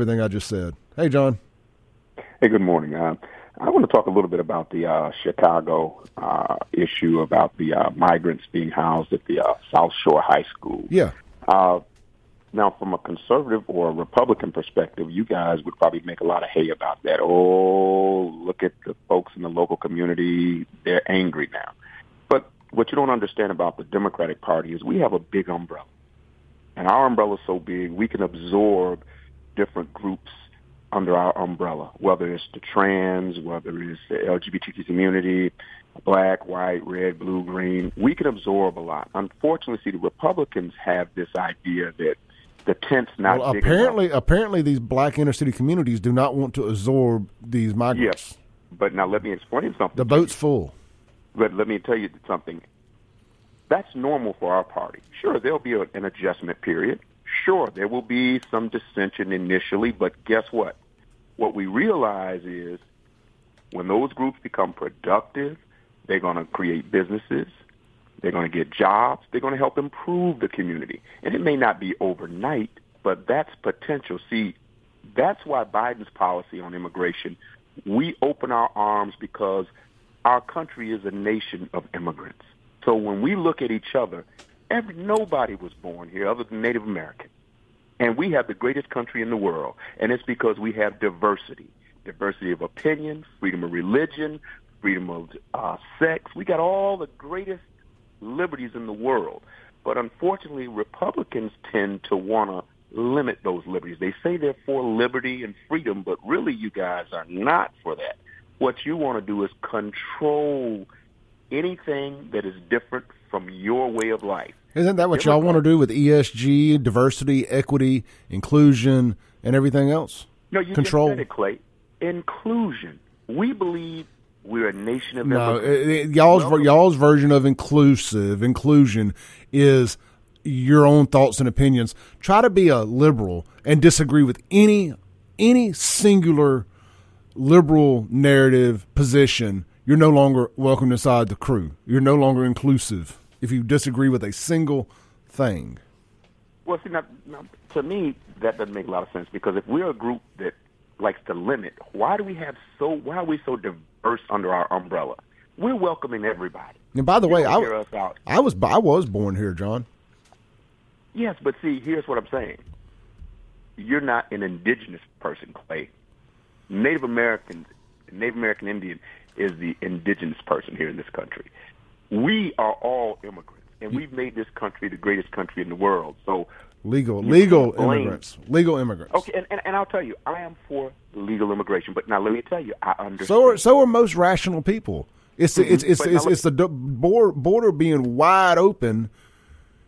everything I just said. Hey, John. Hey, good morning. Uh, I want to talk a little bit about the uh, Chicago uh, issue about the uh, migrants being housed at the uh, South Shore High School. Yeah. Uh, now, from a conservative or a Republican perspective, you guys would probably make a lot of hay about that. Oh, look at the folks in the local community. They're angry now. But what you don't understand about the Democratic Party is we have a big umbrella. And our umbrella is so big, we can absorb different groups under our umbrella, whether it's the trans, whether it's the LGBTQ community, black, white, red, blue, green. We can absorb a lot. Unfortunately, see, the Republicans have this idea that the tent's not well, apparently, enough. apparently, these black inner city communities do not want to absorb these migrants. Yes, but now let me explain something. The boat's full. But let me tell you something. That's normal for our party. Sure, there'll be an adjustment period. Sure, there will be some dissension initially, but guess what? What we realize is when those groups become productive, they're going to create businesses, they're going to get jobs, they're going to help improve the community. And it may not be overnight, but that's potential. See, that's why Biden's policy on immigration, we open our arms because our country is a nation of immigrants. So when we look at each other, every, nobody was born here other than Native American. And we have the greatest country in the world. And it's because we have diversity. Diversity of opinion, freedom of religion, freedom of uh, sex. We got all the greatest liberties in the world. But unfortunately, Republicans tend to want to limit those liberties. They say they're for liberty and freedom, but really you guys are not for that. What you want to do is control anything that is different from your way of life. Isn't that what y'all want to do with ESG, diversity, equity, inclusion, and everything else? No, you Control. just Clay. Inclusion. We believe we're a nation of No, immigrants. it- it- y'all's y'all's version of inclusive inclusion is your own thoughts and opinions. Try to be a liberal and disagree with any any singular liberal narrative position. You're no longer welcome inside the crew. You're no longer inclusive if you disagree with a single thing. Well, see, now, now, to me, that doesn't make a lot of sense because if we're a group that likes to limit, why do we have so? Why are we so diverse under our umbrella? We're welcoming everybody. And by the way, I, hear us out. I was I was born here, John. Yes, but see, here's what I'm saying. You're not an indigenous person, Clay. Native Americans, Native American Indian is the indigenous person here in this country. We are all immigrants, and we've made this country the greatest country in the world. So, Legal legal immigrants. Legal immigrants. okay, and, and, and I'll tell you, I am for legal immigration, but now let me tell you, I understand. So are so are most rational people. It's the, it's it's Mm-hmm. Now it's, look- it's the border, border being wide open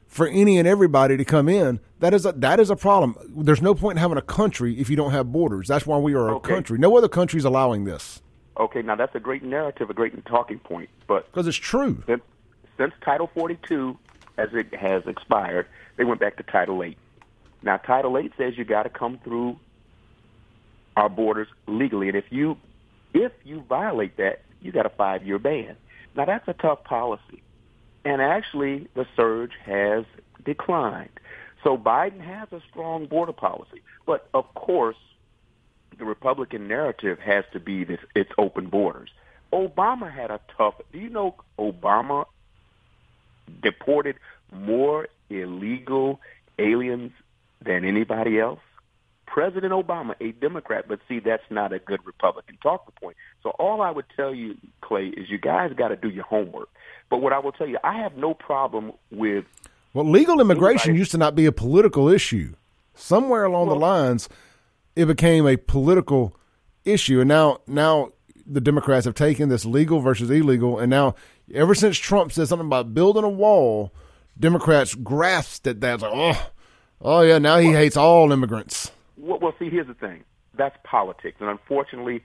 for any and everybody to come in. That is a that is a problem. There's no point in having a country if you don't have borders. That's why we are a Okay. country. No other country is allowing this okay, now that's a great narrative, a great talking point, but because it's true. since, since Title 42, as it has expired, they went back to Title 8. Now, Title 8 says you got to come through our borders legally, and if you if you violate that, you got a five year ban. Now, that's a tough policy, and actually, the surge has declined. So Biden has a strong border policy, but of course, the Republican narrative has to be this: it's open borders. Obama had a tough. Do you know Obama deported more illegal aliens than anybody else? President Obama, a Democrat, but see, that's not a good Republican talking point. So all I would tell you, Clay, is you guys got to do your homework. But what I will tell you, I have no problem with Well, legal immigration Anybody- used to not be a political issue. Somewhere along the lines, it became a political issue, and now now the Democrats have taken this legal versus illegal, and now ever since Trump said something about building a wall, Democrats grasped at that. Like, oh, oh yeah, now he hates all immigrants. Well, well, see, here's the thing. That's politics, and unfortunately,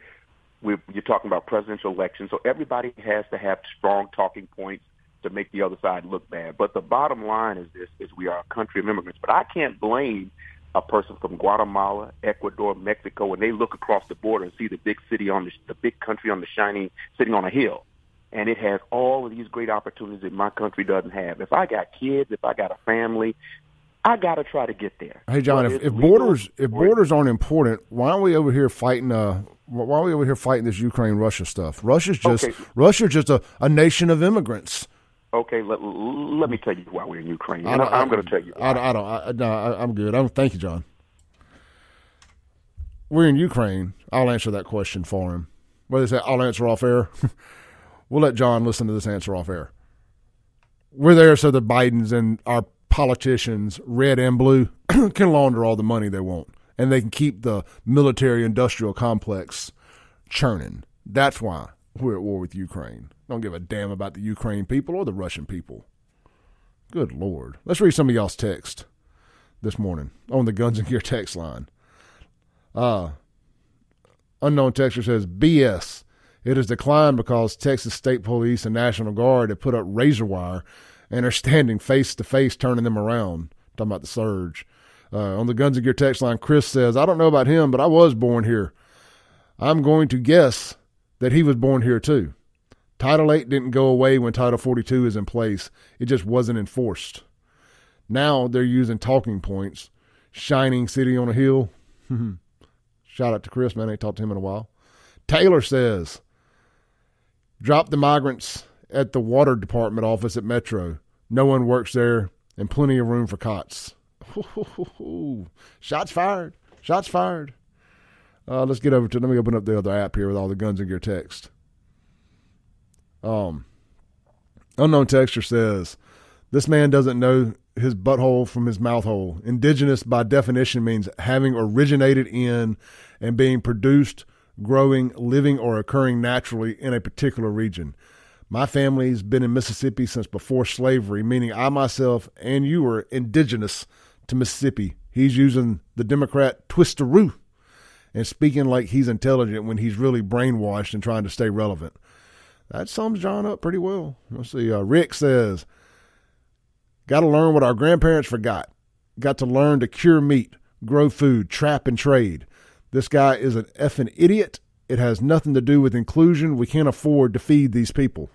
we're, you're talking about presidential elections, so everybody has to have strong talking points to make the other side look bad. But the bottom line is this: is we are a country of immigrants. But I can't blame a person from Guatemala, Ecuador, Mexico, and they look across the border and see the big city on the, the big country on the shining, sitting on a hill, and it has all of these great opportunities that my country doesn't have. If I got kids, if I got a family, I got to try to get there. Hey, John, if, if borders if borders aren't important, why are we over here fighting? Uh, why are we over here fighting this Ukraine Russia stuff? Russia's just Okay. Russia's just a, a nation of immigrants. Okay, let, let me tell you why we're in Ukraine. I And don't- I, am going to tell you. I, don't- I don't. I, no, I, I'm good. I don't, thank you, John. We're in Ukraine. I'll answer that question for him. They say, I'll answer off air. we'll let John listen to this answer off air. We're there so the Bidens and our politicians, red and blue, can launder all the money they want, and they can keep the military-industrial complex churning. That's why we're at war with Ukraine. Don't give a damn about the Ukraine people or the Russian people. Good Lord. Let's read some of y'all's text this morning on the Guns and Gear text line. Uh, unknown texter says, BS. It has declined because Texas State Police and National Guard have put up razor wire and are standing face to face turning them around. Talking about the surge. Uh, on the Guns and Gear text line, Chris says, I don't know about him, but I was born here. I'm going to guess that he was born here too. Title 8 didn't go away when Title 42 is in place. It just wasn't enforced. Now they're using talking points. Shining city on a hill. Shout out to Chris, man. I ain't talked to him in a while. Taylor says, drop the migrants at the water department office at Metro. No one works there and plenty of room for cots. Shots fired. Shots fired. Uh, let's get over to, let me open up the other app here with all the guns and gear text. Um, unknown texture says, this man doesn't know his butthole from his mouth hole. Indigenous, by definition, means having originated in and being produced, growing, living, or occurring naturally in a particular region. My family's been in Mississippi since before slavery, meaning I myself and you are indigenous to Mississippi. He's using the Democrat twisteroo and speaking like he's intelligent when he's really brainwashed and trying to stay relevant. That sums John up pretty well. Let's see. Uh, Rick says, Got to learn what our grandparents forgot. Got to learn to cure meat, grow food, trap and trade. This guy is an effing idiot. It has nothing to do with inclusion. We can't afford to feed these people.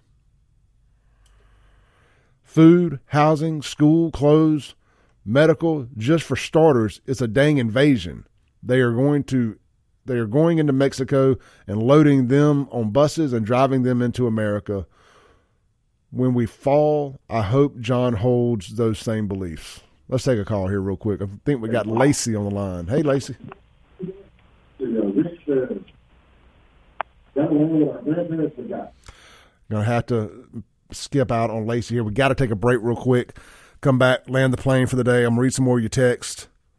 Food, housing, school, clothes, medical, just for starters, it's a dang invasion. They are going to they are going into Mexico and loading them on buses and driving them into America. When we fall, I hope John holds those same beliefs. Let's take a call here real quick. I think we got Lacey on the line. Hey, Lacey. Gonna have to skip out on Lacey here. We got to take a break real quick. Come back, land the plane for the day. I'm gonna read some more of your text.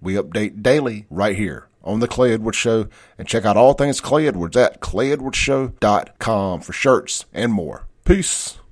We update daily right here on the Clay Edwards Show and check out all things Clay Edwards at clayedwardsshow.com for shirts and more. Peace.